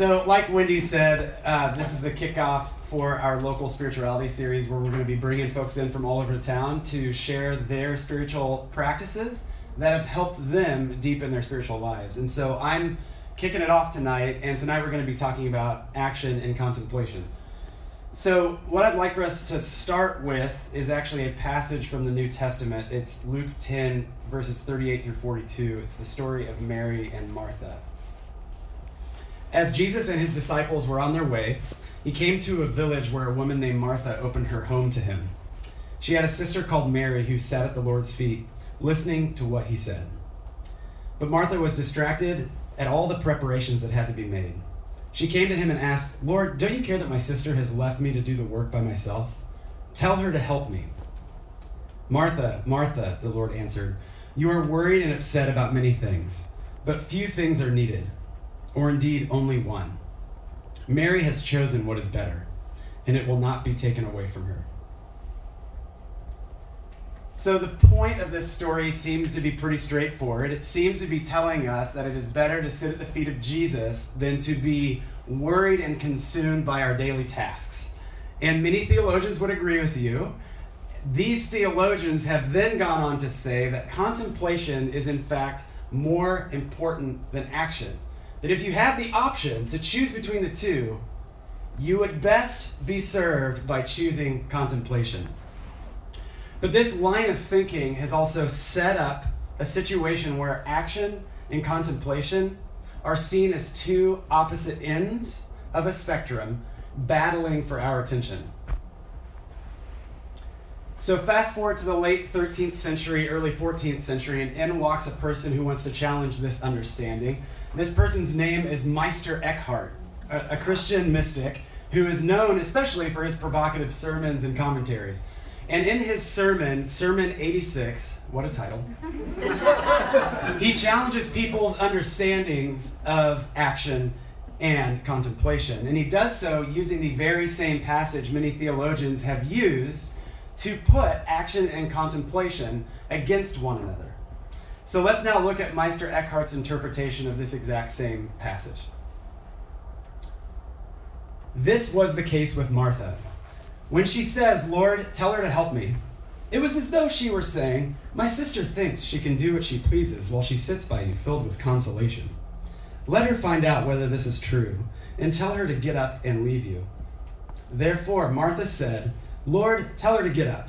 So, like Wendy said, uh, this is the kickoff for our local spirituality series where we're going to be bringing folks in from all over the town to share their spiritual practices that have helped them deepen their spiritual lives. And so I'm kicking it off tonight, and tonight we're going to be talking about action and contemplation. So, what I'd like for us to start with is actually a passage from the New Testament. It's Luke 10, verses 38 through 42. It's the story of Mary and Martha. As Jesus and his disciples were on their way, he came to a village where a woman named Martha opened her home to him. She had a sister called Mary who sat at the Lord's feet, listening to what he said. But Martha was distracted at all the preparations that had to be made. She came to him and asked, Lord, don't you care that my sister has left me to do the work by myself? Tell her to help me. Martha, Martha, the Lord answered, you are worried and upset about many things, but few things are needed, or indeed only one. Mary has chosen what is better, and it will not be taken away from her. So, the point of this story seems to be pretty straightforward. It seems to be telling us that it is better to sit at the feet of Jesus than to be worried and consumed by our daily tasks. And many theologians would agree with you. These theologians have then gone on to say that contemplation is, in fact, more important than action. That if you have the option to choose between the two, you would best be served by choosing contemplation. But this line of thinking has also set up a situation where action and contemplation are seen as two opposite ends of a spectrum battling for our attention. So, fast forward to the late 13th century, early 14th century, and in walks a person who wants to challenge this understanding. This person's name is Meister Eckhart, a, a Christian mystic who is known especially for his provocative sermons and commentaries. And in his sermon, Sermon 86, what a title, he challenges people's understandings of action and contemplation. And he does so using the very same passage many theologians have used to put action and contemplation against one another. So let's now look at Meister Eckhart's interpretation of this exact same passage. This was the case with Martha. When she says, Lord, tell her to help me, it was as though she were saying, My sister thinks she can do what she pleases while she sits by you filled with consolation. Let her find out whether this is true, and tell her to get up and leave you. Therefore, Martha said, Lord, tell her to get up,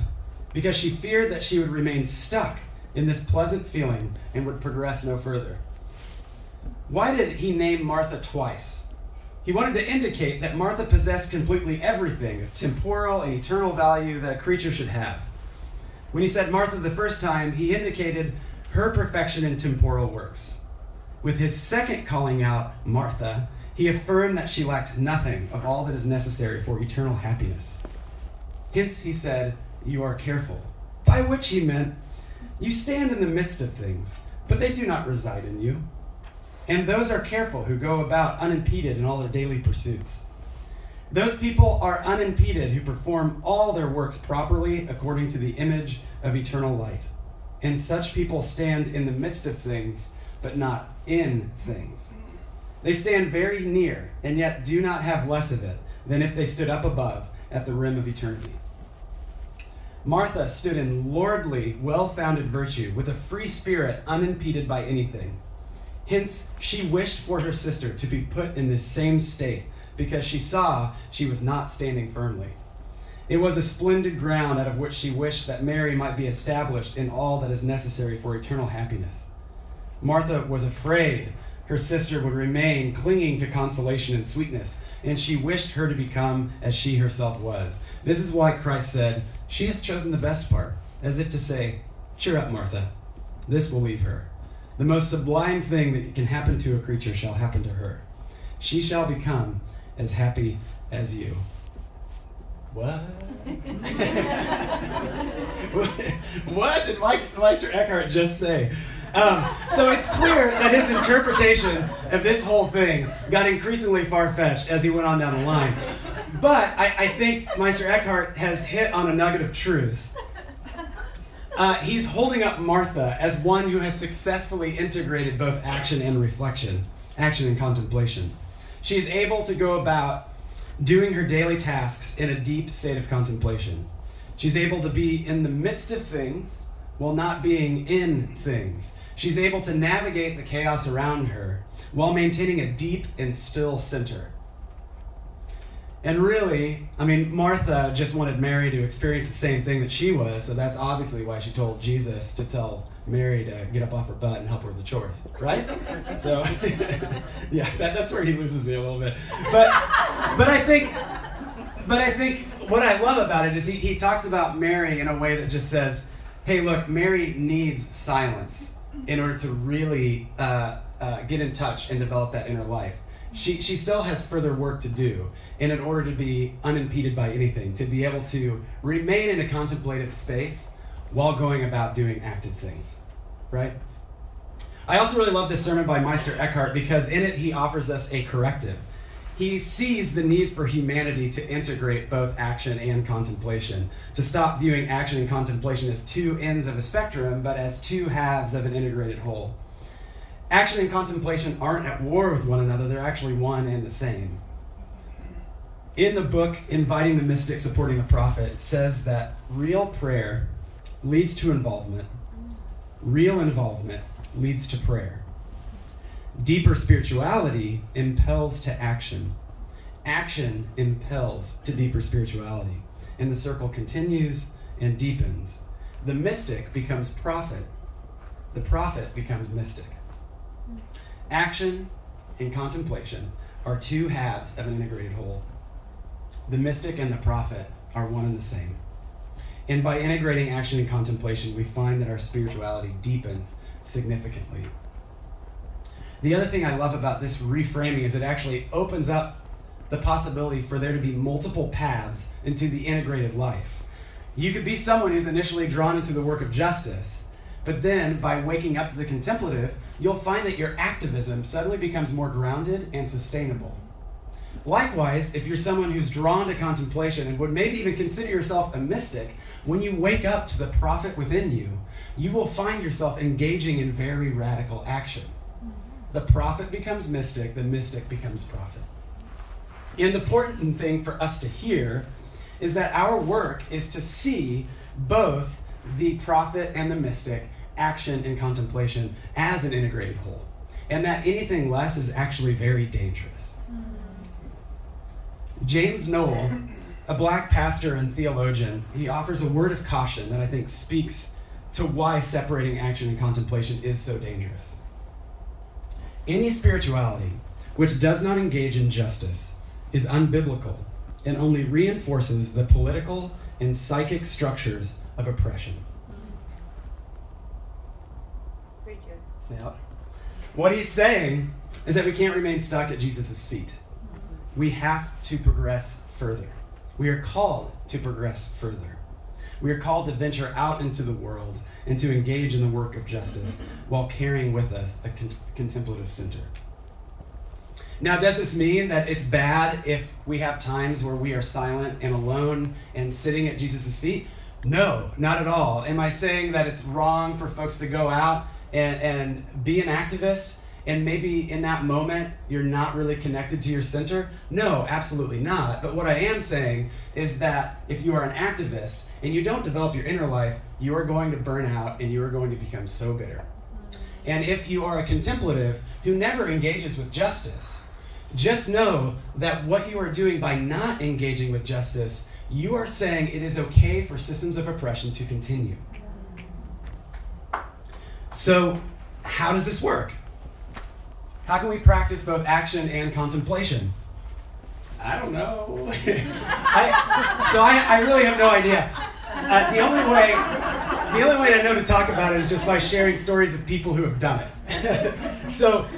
because she feared that she would remain stuck in this pleasant feeling and would progress no further. Why did he name Martha twice? He wanted to indicate that Martha possessed completely everything of temporal and eternal value that a creature should have. When he said Martha the first time, he indicated her perfection in temporal works. With his second calling out, Martha, he affirmed that she lacked nothing of all that is necessary for eternal happiness. Hence, he said, You are careful, by which he meant, You stand in the midst of things, but they do not reside in you. And those are careful who go about unimpeded in all their daily pursuits. Those people are unimpeded who perform all their works properly according to the image of eternal light. And such people stand in the midst of things, but not in things. They stand very near, and yet do not have less of it than if they stood up above at the rim of eternity. Martha stood in lordly, well founded virtue, with a free spirit unimpeded by anything. Hence, she wished for her sister to be put in this same state because she saw she was not standing firmly. It was a splendid ground out of which she wished that Mary might be established in all that is necessary for eternal happiness. Martha was afraid her sister would remain clinging to consolation and sweetness, and she wished her to become as she herself was. This is why Christ said, She has chosen the best part, as if to say, Cheer up, Martha. This will leave her. The most sublime thing that can happen to a creature shall happen to her. She shall become as happy as you. What? what did Meister Eckhart just say? Um, so it's clear that his interpretation of this whole thing got increasingly far fetched as he went on down the line. But I, I think Meister Eckhart has hit on a nugget of truth uh, he's holding up Martha as one who has successfully integrated both action and reflection, action and contemplation. She is able to go about doing her daily tasks in a deep state of contemplation. She's able to be in the midst of things while not being in things. She's able to navigate the chaos around her while maintaining a deep and still center. And really, I mean, Martha just wanted Mary to experience the same thing that she was, so that's obviously why she told Jesus to tell Mary to get up off her butt and help her with the chores, right? so, yeah, that, that's where he loses me a little bit. But, but I think, but I think what I love about it is he, he talks about Mary in a way that just says, hey, look, Mary needs silence in order to really uh, uh, get in touch and develop that inner life. She, she still has further work to do. And in order to be unimpeded by anything, to be able to remain in a contemplative space while going about doing active things, right? I also really love this sermon by Meister Eckhart because in it he offers us a corrective. He sees the need for humanity to integrate both action and contemplation, to stop viewing action and contemplation as two ends of a spectrum, but as two halves of an integrated whole. Action and contemplation aren't at war with one another, they're actually one and the same. In the book, Inviting the Mystic, Supporting the Prophet, says that real prayer leads to involvement, real involvement leads to prayer. Deeper spirituality impels to action. Action impels to deeper spirituality. And the circle continues and deepens. The mystic becomes prophet. The prophet becomes mystic. Action and contemplation are two halves of an integrated whole. The mystic and the prophet are one and the same. And by integrating action and contemplation, we find that our spirituality deepens significantly. The other thing I love about this reframing is it actually opens up the possibility for there to be multiple paths into the integrated life. You could be someone who's initially drawn into the work of justice, but then by waking up to the contemplative, you'll find that your activism suddenly becomes more grounded and sustainable. Likewise, if you're someone who's drawn to contemplation and would maybe even consider yourself a mystic, when you wake up to the prophet within you, you will find yourself engaging in very radical action. The prophet becomes mystic, the mystic becomes prophet. And the important thing for us to hear is that our work is to see both the prophet and the mystic action and contemplation as an integrated whole. And that anything less is actually very dangerous. James Noel, a black pastor and theologian, he offers a word of caution that I think speaks to why separating action and contemplation is so dangerous. Any spirituality which does not engage in justice is unbiblical and only reinforces the political and psychic structures of oppression. Yeah. What he's saying is that we can't remain stuck at Jesus' feet. We have to progress further. We are called to progress further. We are called to venture out into the world and to engage in the work of justice while carrying with us a con- contemplative center. Now, does this mean that it's bad if we have times where we are silent and alone and sitting at Jesus' feet? No, not at all. Am I saying that it's wrong for folks to go out and, and be an activist and maybe in that moment you're not really connected to your center? No, absolutely not. But what I am saying is that if you are an activist and you don't develop your inner life, you are going to burn out and you are going to become so bitter. And if you are a contemplative who never engages with justice, just know that what you are doing by not engaging with justice, you are saying it is okay for systems of oppression to continue. So, how does this work? How can we practice both action and contemplation? I don't know. I, so I, I, really have no idea. Uh, the only way, the only way I know to talk about it is just by sharing stories of people who have done it. so,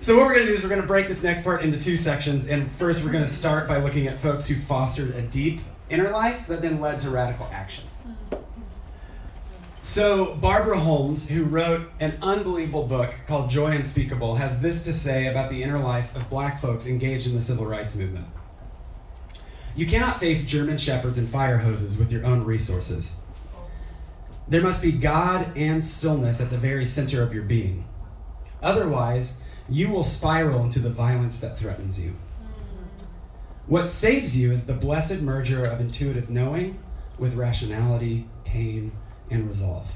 so what we're going to do is we're going to break this next part into two sections, and first we're going to start by looking at folks who fostered a deep inner life that then led to radical action. So, Barbara Holmes, who wrote an unbelievable book called Joy Unspeakable, has this to say about the inner life of black folks engaged in the civil rights movement. You cannot face German shepherds and fire hoses with your own resources. There must be God and stillness at the very center of your being. Otherwise, you will spiral into the violence that threatens you. What saves you is the blessed merger of intuitive knowing with rationality, pain, and resolve.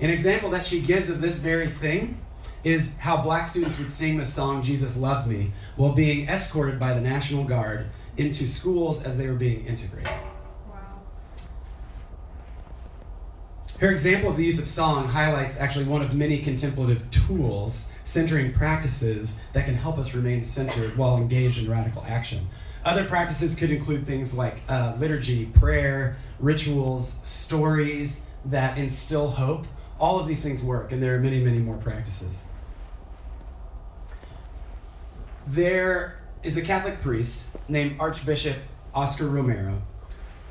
An example that she gives of this very thing is how black students would sing the song Jesus Loves Me while being escorted by the National Guard into schools as they were being integrated. Her example of the use of song highlights actually one of many contemplative tools centering practices that can help us remain centered while engaged in radical action. Other practices could include things like uh, liturgy, prayer, rituals, stories that instill hope. All of these things work, and there are many, many more practices. There is a Catholic priest named Archbishop Oscar Romero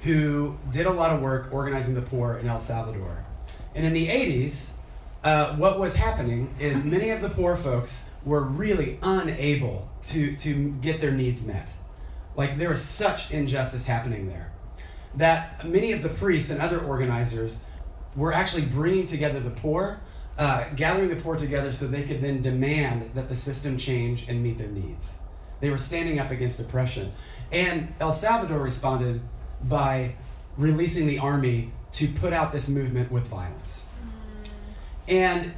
who did a lot of work organizing the poor in El Salvador. And in the 80s, uh, what was happening is many of the poor folks were really unable to, to get their needs met. Like there was such injustice happening there that many of the priests and other organizers were actually bringing together the poor, uh, gathering the poor together so they could then demand that the system change and meet their needs. They were standing up against oppression. And El Salvador responded by releasing the army to put out this movement with violence. Mm. And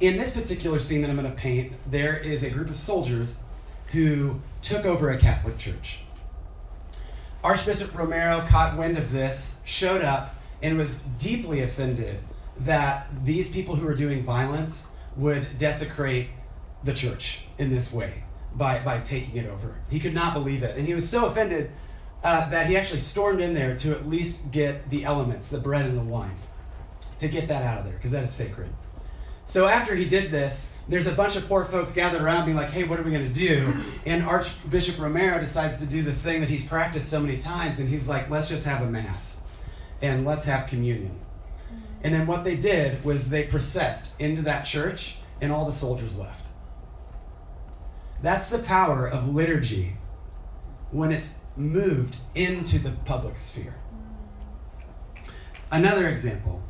in this particular scene that I'm going to paint, there is a group of soldiers who took over a Catholic church. Archbishop Romero caught wind of this, showed up, and was deeply offended that these people who were doing violence would desecrate the church in this way by, by taking it over. He could not believe it. And he was so offended uh, that he actually stormed in there to at least get the elements, the bread and the wine, to get that out of there, because that is sacred. So after he did this, there's a bunch of poor folks gathered around being like, hey, what are we going to do? And Archbishop Romero decides to do the thing that he's practiced so many times, and he's like, let's just have a mass and let's have communion. Mm-hmm. And then what they did was they processed into that church, and all the soldiers left. That's the power of liturgy when it's moved into the public sphere. Mm-hmm. Another example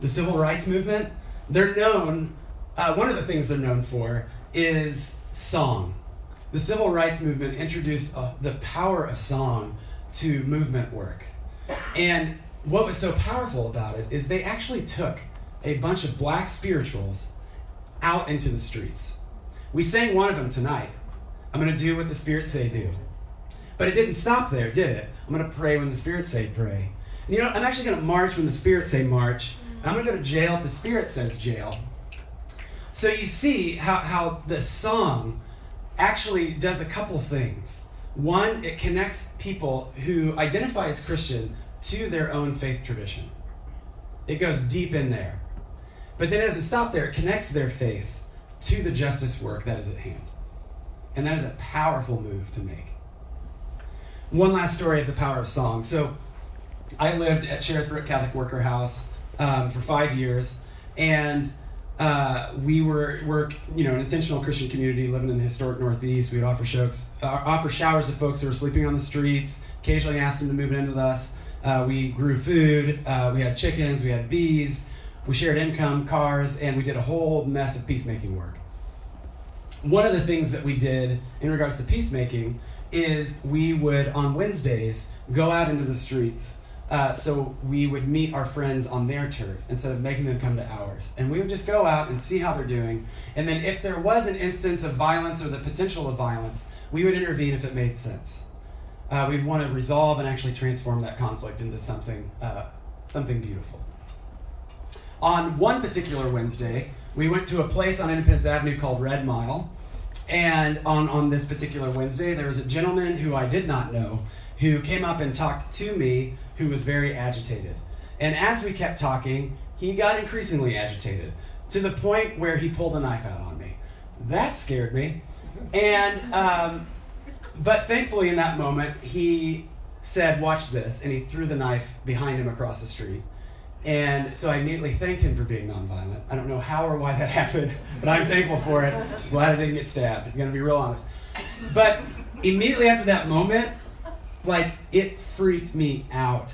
the civil rights movement, they're known, uh, one of the things they're known for is song. The civil rights movement introduced uh, the power of song to movement work. And what was so powerful about it is they actually took a bunch of black spirituals out into the streets. We sang one of them tonight. I'm going to do what the Spirit say do. But it didn't stop there, did it? I'm going to pray when the Spirit say pray. And you know, I'm actually going to march when the Spirit say march. I'm going to go to jail if the Spirit says jail. So you see how, how the song actually does a couple things. One, it connects people who identify as Christian to their own faith tradition. It goes deep in there. But then it doesn't stop there, it connects their faith to the justice work that is at hand. And that is a powerful move to make one last story of the power of song. So, I lived at Cherith Brook Catholic Worker House um, for five years, and uh, we were you know an intentional Christian community living in the historic Northeast. We'd offer showers, uh, offer showers to folks who were sleeping on the streets. Occasionally, asked them to move in with us. Uh, we grew food. Uh, we had chickens. We had bees. We shared income, cars, and we did a whole mess of peacemaking work. One of the things that we did in regards to peacemaking is we would, on Wednesdays, go out into the streets. Uh, so we would meet our friends on their turf instead of making them come to ours. And we would just go out and see how they're doing. And then if there was an instance of violence or the potential of violence, we would intervene if it made sense. Uh, we'd want to resolve and actually transform that conflict into something, uh, something beautiful. On one particular Wednesday, we went to a place on Independence Avenue called Red Mile. And on, on this particular Wednesday, there was a gentleman who I did not know who came up and talked to me who was very agitated. And as we kept talking, he got increasingly agitated to the point where he pulled a knife out on me. That scared me. And, um, but thankfully, in that moment, he said, Watch this. And he threw the knife behind him across the street. And so I immediately thanked him for being nonviolent. I don't know how or why that happened, but I'm thankful for it. Glad I didn't get stabbed. I'm going to be real honest. But immediately after that moment, like, it freaked me out.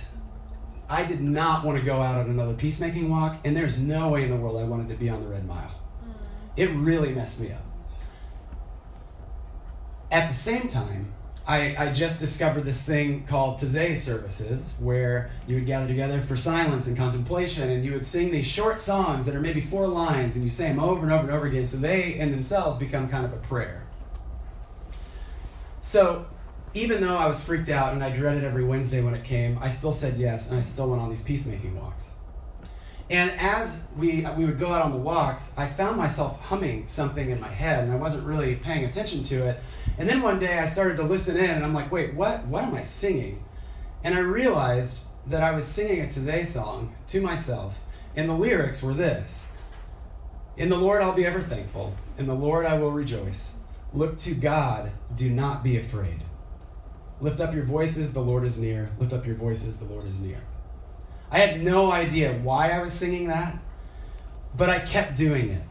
I did not want to go out on another peacemaking walk, and there's no way in the world I wanted to be on the Red Mile. Mm. It really messed me up. At the same time, I, I just discovered this thing called Taizé services, where you would gather together for silence and contemplation, and you would sing these short songs that are maybe four lines, and you say them over and over and over again, so they in themselves become kind of a prayer. So, even though I was freaked out and I dreaded every Wednesday when it came, I still said yes, and I still went on these peacemaking walks. And as we, we would go out on the walks, I found myself humming something in my head, and I wasn't really paying attention to it. And then one day I started to listen in, and I'm like, wait, what, what am I singing? And I realized that I was singing a Taizé song to myself, and the lyrics were this In the Lord I'll be ever thankful, in the Lord I will rejoice. Look to God, do not be afraid. Lift up your voices, the Lord is near. Lift up your voices, the Lord is near. I had no idea why I was singing that, but I kept doing it.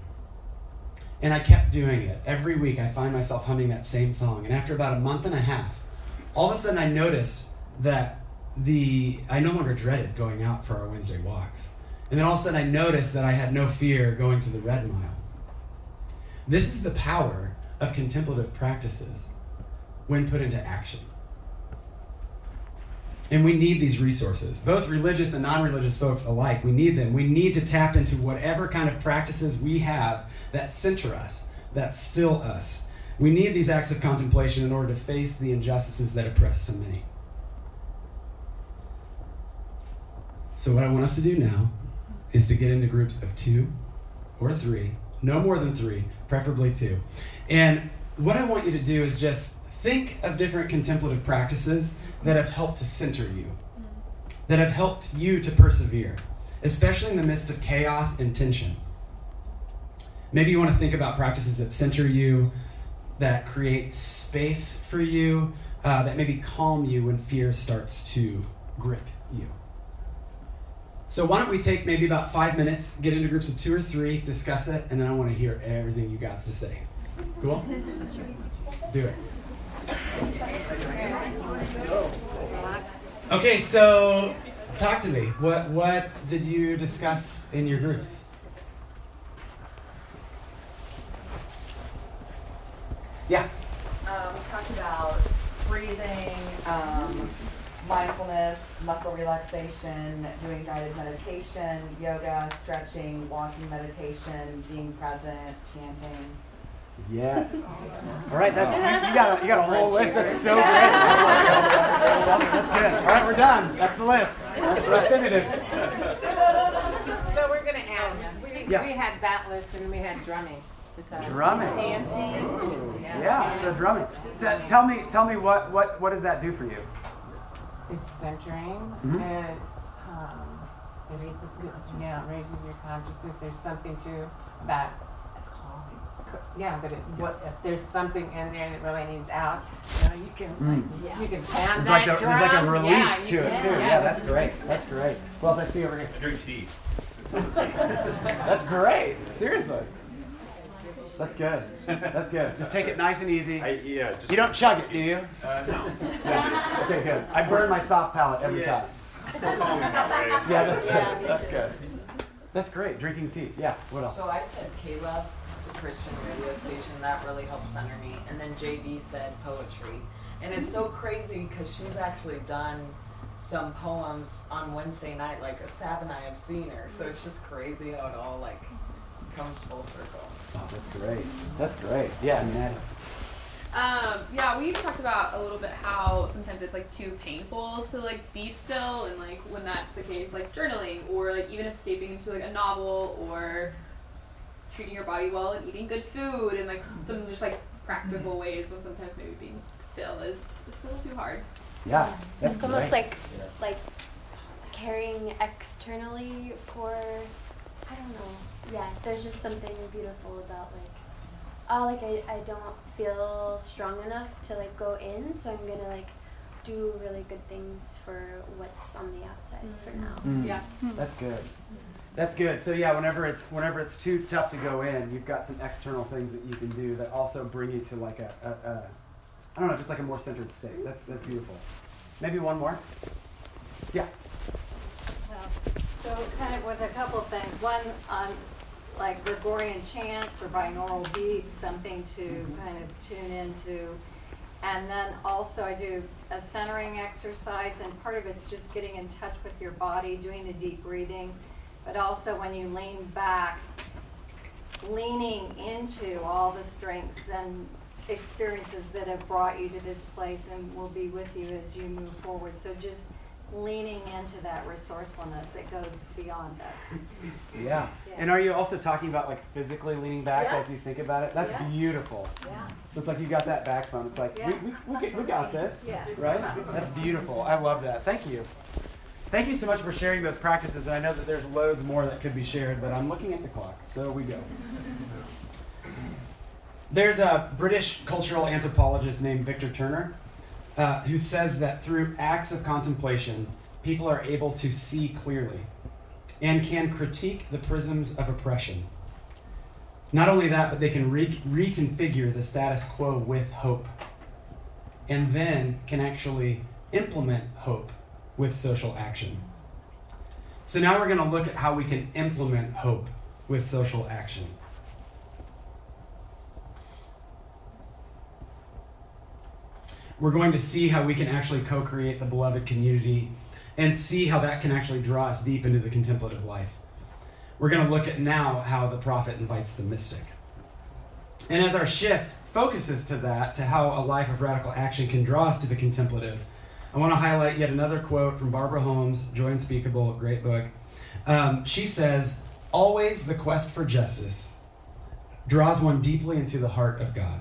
And I kept doing it. Every week I find myself humming that same song. And after about a month and a half, all of a sudden I noticed that the I no longer dreaded going out for our Wednesday walks. And then all of a sudden I noticed that I had no fear going to the red mile. This is the power of contemplative practices when put into action. And we need these resources, both religious and non religious folks alike. We need them. We need to tap into whatever kind of practices we have that center us, that still us. We need these acts of contemplation in order to face the injustices that oppress so many. So, what I want us to do now is to get into groups of two or three, no more than three, preferably two. And what I want you to do is just think of different contemplative practices that have helped to center you, that have helped you to persevere, especially in the midst of chaos and tension. Maybe you want to think about practices that center you, that create space for you, uh, that maybe calm you when fear starts to grip you. So, why don't we take maybe about five minutes, get into groups of two or three, discuss it, and then I want to hear everything you got to say. Cool? Do it. Okay, so talk to me. What what did you discuss in your groups? Yeah. Um, we talked about breathing, um, mindfulness, muscle relaxation, doing guided meditation, yoga, stretching, walking meditation, being present, chanting. Yes. All right, that's you, you got a, you got a whole list. That's so great. That's good. All right, we're done. That's the list. That's definitive. So we're gonna add, we, Yeah. we had that list and we had drumming. Is that- Drumming. Dancing. Yeah. So drumming. So tell me, tell me what what what does that do for you? It's centering. Mhm. It, um, raises, yeah, raises your consciousness. There's something to that. Yeah, but it, what, if there's something in there that really needs out, you know, you can, like, you can pound There's that like a, drum. there's like a release yeah, to it can, too. Yeah, that's great. That's great. What else I see over here? I drink tea. That's great. Seriously. That's good. That's good. Just take it nice and easy. I, yeah, just, You don't chug it, do you? Uh, no. Okay, good. I burn my soft palate every Yes. time. Don't call me that way. Yeah, that's good. That's good. That's great. Drinking tea. Yeah. What else? So I said K-Love, it's a Christian radio station, that really helped center me. And then JD said poetry. And it's so crazy because she's actually done some poems on Wednesday night, like Sab and I have seen her. So it's just crazy how it all like comes full circle. Oh, that's great. That's great. Yeah, Ned. Um, yeah, we talked about a little bit how sometimes it's like too painful to like be still, and like when that's the case, like journaling or like even escaping into like a novel or treating your body well and eating good food and like some just like practical ways when sometimes maybe being still is, is a little too hard. Yeah, that's it's almost great. like like caring externally for I don't know. Yeah, there's just something beautiful about like oh like I, I don't feel strong enough to like go in, so I'm gonna like do really good things for what's on the outside for now. Mm, Yeah. That's good. That's good. So yeah, whenever it's whenever it's too tough to go in, you've got some external things that you can do that also bring you to like a, a, a I don't know, just like a more centered state. That's that's beautiful. Maybe one more. Yeah. So it kind of was a couple of things. One on like Gregorian chants or binaural beats, something to mm-hmm. kind of tune into. And then also I do a centering exercise, and part of it's just getting in touch with your body, doing a deep breathing. But also when you lean back, leaning into all the strengths and experiences that have brought you to this place and will be with you as you move forward. So just leaning into that resourcefulness that goes beyond us. Yeah. Yeah. And are you also talking about like physically leaning back as you think about it? That's Yes. beautiful. Yeah. It's like you got that backbone. It's like, we, Yeah. we, we, get, we got this. Yeah. Right? That's beautiful. I love that. Thank you. Thank you so much for sharing those practices. And I know that there's loads more that could be shared, but I'm looking at the clock. So we go. There's a British cultural anthropologist named Victor Turner uh, who says that through acts of contemplation, people are able to see clearly and can critique the prisms of oppression. Not only that, but they can re- reconfigure the status quo with hope, and then can actually implement hope with social action. So now we're going to look at how we can implement hope with social action. We're going to see how we can actually co create the beloved community and see how that can actually draw us deep into the contemplative life. We're going to look at now how the prophet invites the mystic. And as our shift focuses to that, to how a life of radical action can draw us to the contemplative, I want to highlight yet another quote from Barbara Holmes, Joy Unspeakable, great book. Um, she says, Always the quest for justice draws one deeply into the heart of God.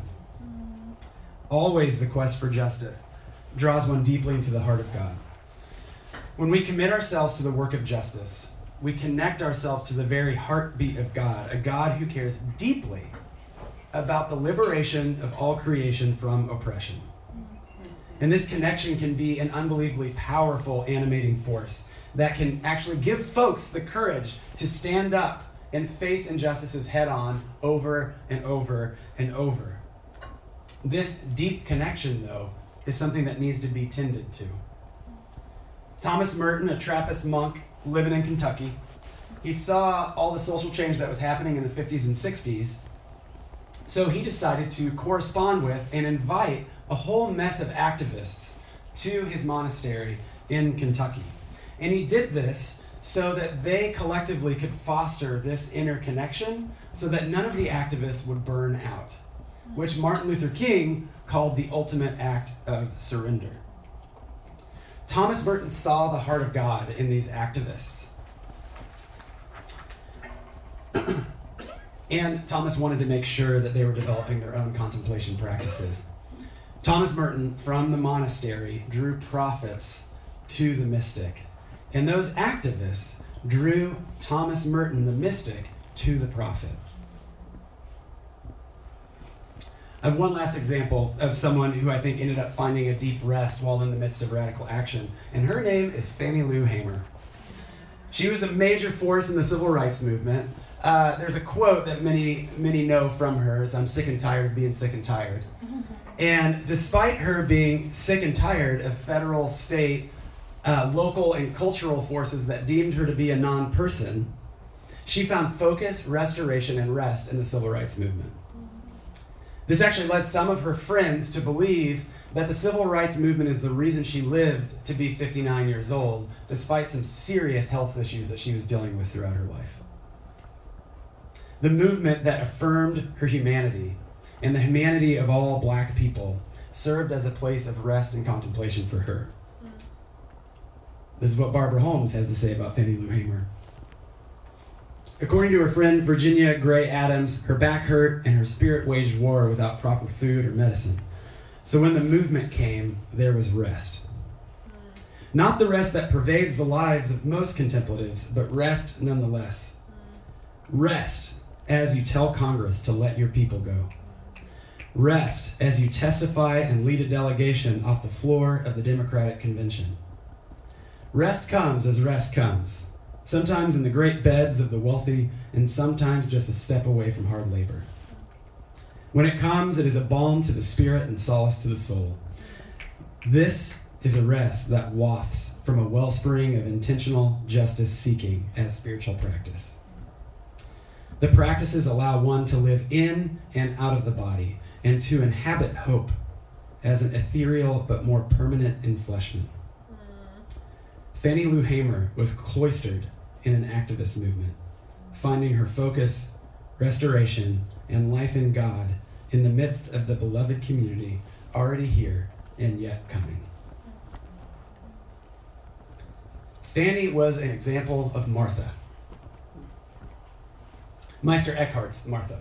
Always the quest for justice draws one deeply into the heart of God. When we commit ourselves to the work of justice, we connect ourselves to the very heartbeat of God, a God who cares deeply about the liberation of all creation from oppression. And this connection can be an unbelievably powerful animating force that can actually give folks the courage to stand up and face injustices head on over and over and over. This deep connection, though, is something that needs to be tended to. Thomas Merton, a Trappist monk living in Kentucky, he saw all the social change that was happening in the 50s and 60s. So he decided to correspond with and invite a whole mess of activists to his monastery in Kentucky. And he did this so that they collectively could foster this inner connection so that none of the activists would burn out, which Martin Luther King called the ultimate act of surrender. Thomas Merton saw the heart of God in these activists. and Thomas wanted to make sure that they were developing their own contemplation practices. Thomas Merton, from the monastery, drew prophets to the mystic. And those activists drew Thomas Merton, the mystic, to the prophet. I have one last example of someone who I think ended up finding a deep rest while in the midst of radical action, and her name is Fannie Lou Hamer. She was a major force in the civil rights movement. Uh, there's a quote that many many know from her. It's "I'm sick and tired of being sick and tired." And despite her being sick and tired of federal, state, uh, local, and cultural forces that deemed her to be a non-person, she found focus, restoration, and rest in the civil rights movement. This actually led some of her friends to believe that the civil rights movement is the reason she lived to be 59 years old, despite some serious health issues that she was dealing with throughout her life. The movement that affirmed her humanity and the humanity of all black people served as a place of rest and contemplation for her. This is what Barbara Holmes has to say about Fannie Lou Hamer. According to her friend Virginia Gray Adams, her back hurt and her spirit waged war without proper food or medicine. So when the movement came, there was rest. Not the rest that pervades the lives of most contemplatives, but rest nonetheless. Rest as you tell Congress to let your people go. Rest as you testify and lead a delegation off the floor of the Democratic Convention. Rest comes as rest comes, sometimes in the great beds of the wealthy, and sometimes just a step away from hard labor. When it comes, it is a balm to the spirit and solace to the soul. This is a rest that wafts from a wellspring of intentional justice seeking as spiritual practice. The practices allow one to live in and out of the body and to inhabit hope as an ethereal but more permanent enfleshment. Hmm. Fannie Lou Hamer was cloistered in an activist movement, finding her focus, restoration, and life in God in the midst of the beloved community already here and yet coming. Fannie was an example of Martha. Meister Eckhart's Martha.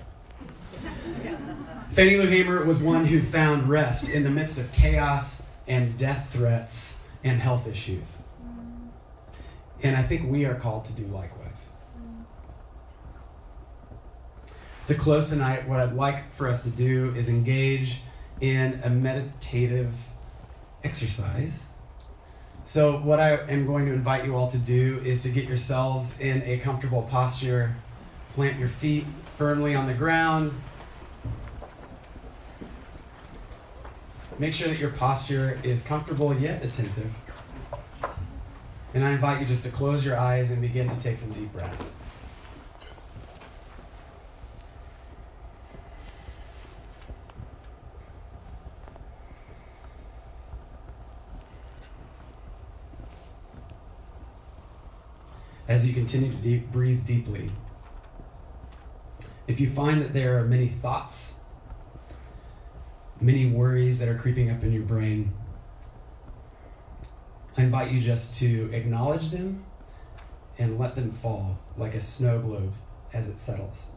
Fannie Lou Hamer was one who found rest in the midst of chaos and death threats and health issues. And I think we are called to do likewise. To close tonight, what I'd like for us to do is engage in a meditative exercise. So, what I am going to invite you all to do is to get yourselves in a comfortable posture, plant your feet firmly on the ground. Make sure that your posture is comfortable yet attentive. And I invite you just to close your eyes and begin to take some deep breaths. As you continue to deep, breathe deeply, if you find that there are many thoughts, many worries that are creeping up in your brain, I invite you just to acknowledge them and let them fall like a snow globe as it settles.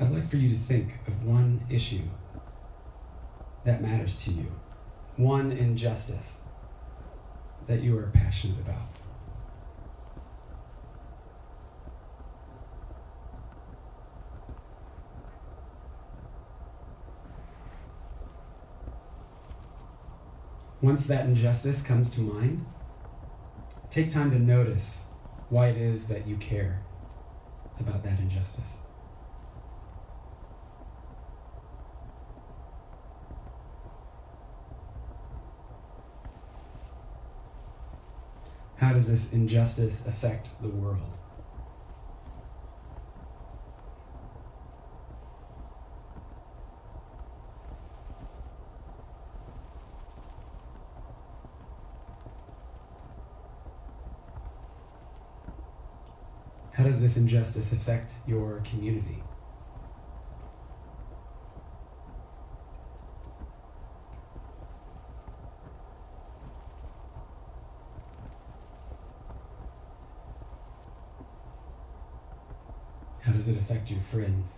I'd like for you to think of one issue that matters to you, one injustice that you are passionate about. Once that injustice comes to mind, take time to notice why it is that you care about that injustice. How does this injustice affect the world? How does this injustice affect your community? Does it affect your friends?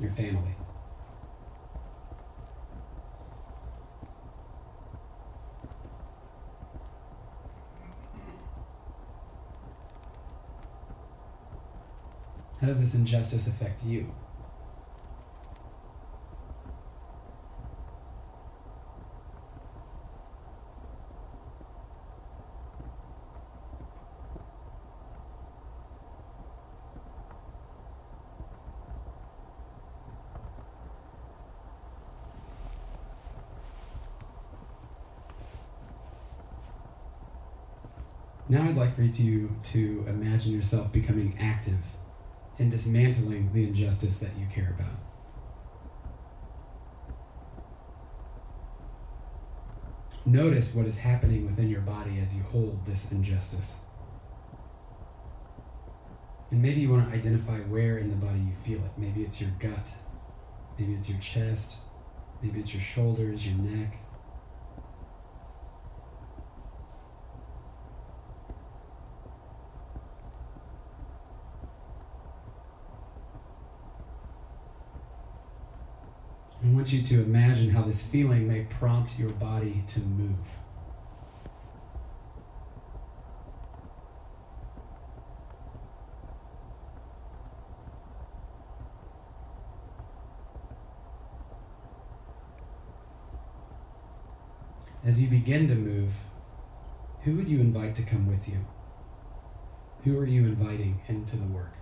Your family. How does this injustice affect you? Now I'd like for you to, imagine yourself becoming active in dismantling the injustice that you care about. Notice what is happening within your body as you hold this injustice. And maybe you want to identify where in the body you feel it. Maybe it's your gut, maybe it's your chest, maybe it's your shoulders, your neck. I want you to imagine how this feeling may prompt your body to move. as you begin to move, who would you invite to come with you? Who are you inviting into the work?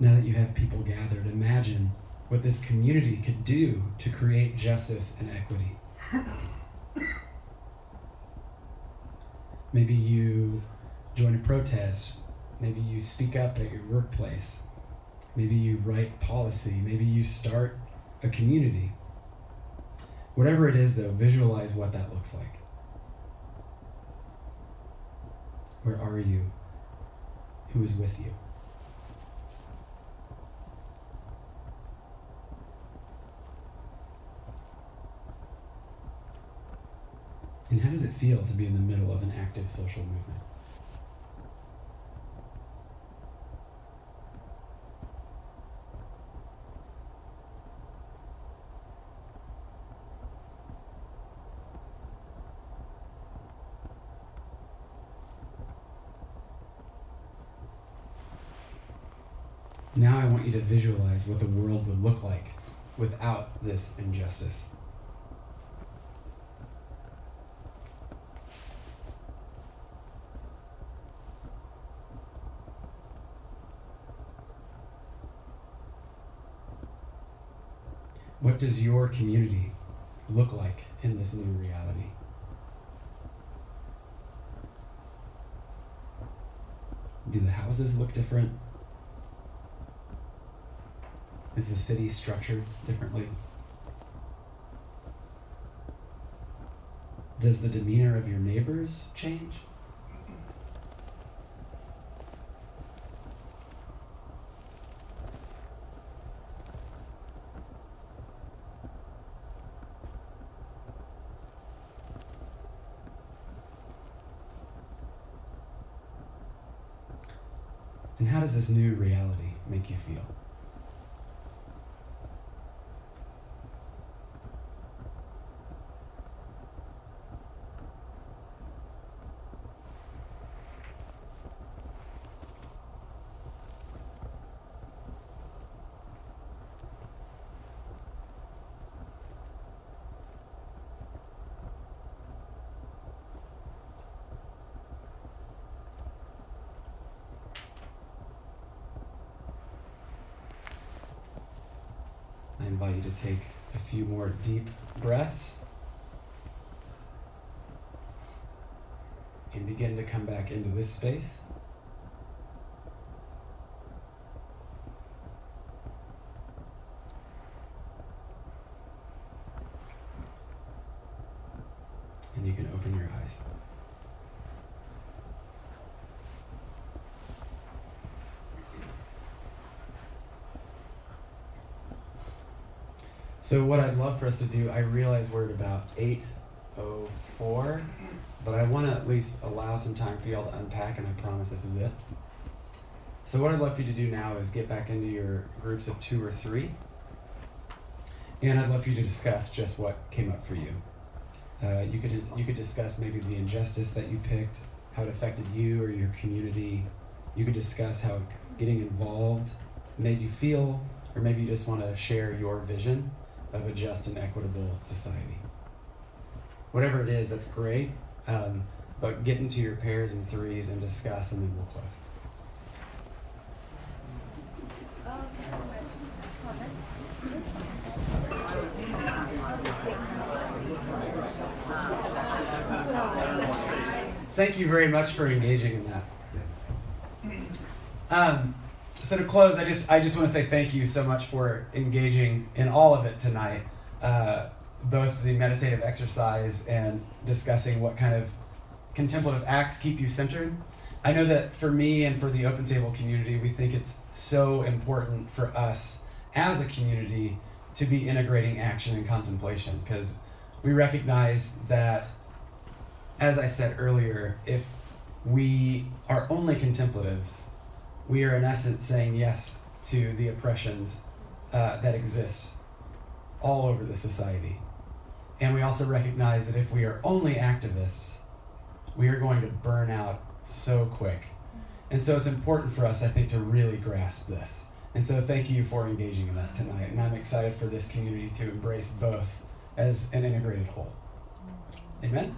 now that you have people gathered, imagine what this community could do to create justice and equity. Maybe you join a protest. Maybe you speak up at your workplace. Maybe you write policy. Maybe you start a community. Whatever it is, though, visualize what that looks like. Where are you? Who is with you? And how does it feel to be in the middle of an active social movement? Now I want you to visualize what the world would look like without this injustice. Does your community look like in this new reality? Do the houses look different? Is the city structured differently? Does the demeanor of your neighbors change? And how does this new reality make you feel? Take a few more deep breaths and begin to come back into this space. And you can open your eyes. So what I'd love for us to do, I realize we're at about 8.04, but I want to at least allow some time for y'all to unpack, and I promise this is it. So what I'd love for you to do now is get back into your groups of two or three, and I'd love for you to discuss just what came up for you. Uh, you could you could discuss maybe the injustice that you picked, how it affected you or your community. You could discuss how getting involved made you feel, or maybe you just want to share your vision of a just and equitable society. Whatever it is, that's great. Um, but get into your pairs and threes and discuss, and then we'll close. Thank you very much for engaging in that. Um, so to close, I just I just want to say thank you so much for engaging in all of it tonight, uh, both the meditative exercise and discussing what kind of contemplative acts keep you centered. I know that for me and for the Open Table community, we think it's so important for us as a community to be integrating action and contemplation because we recognize that, as I said earlier, if we are only contemplatives, we are in essence saying yes to the oppressions uh, that exist all over the society. And we also recognize that if we are only activists, we are going to burn out so quick. And so it's important for us, I think, to really grasp this. And so thank you for engaging in that tonight. And I'm excited for this community to embrace both as an integrated whole. Amen?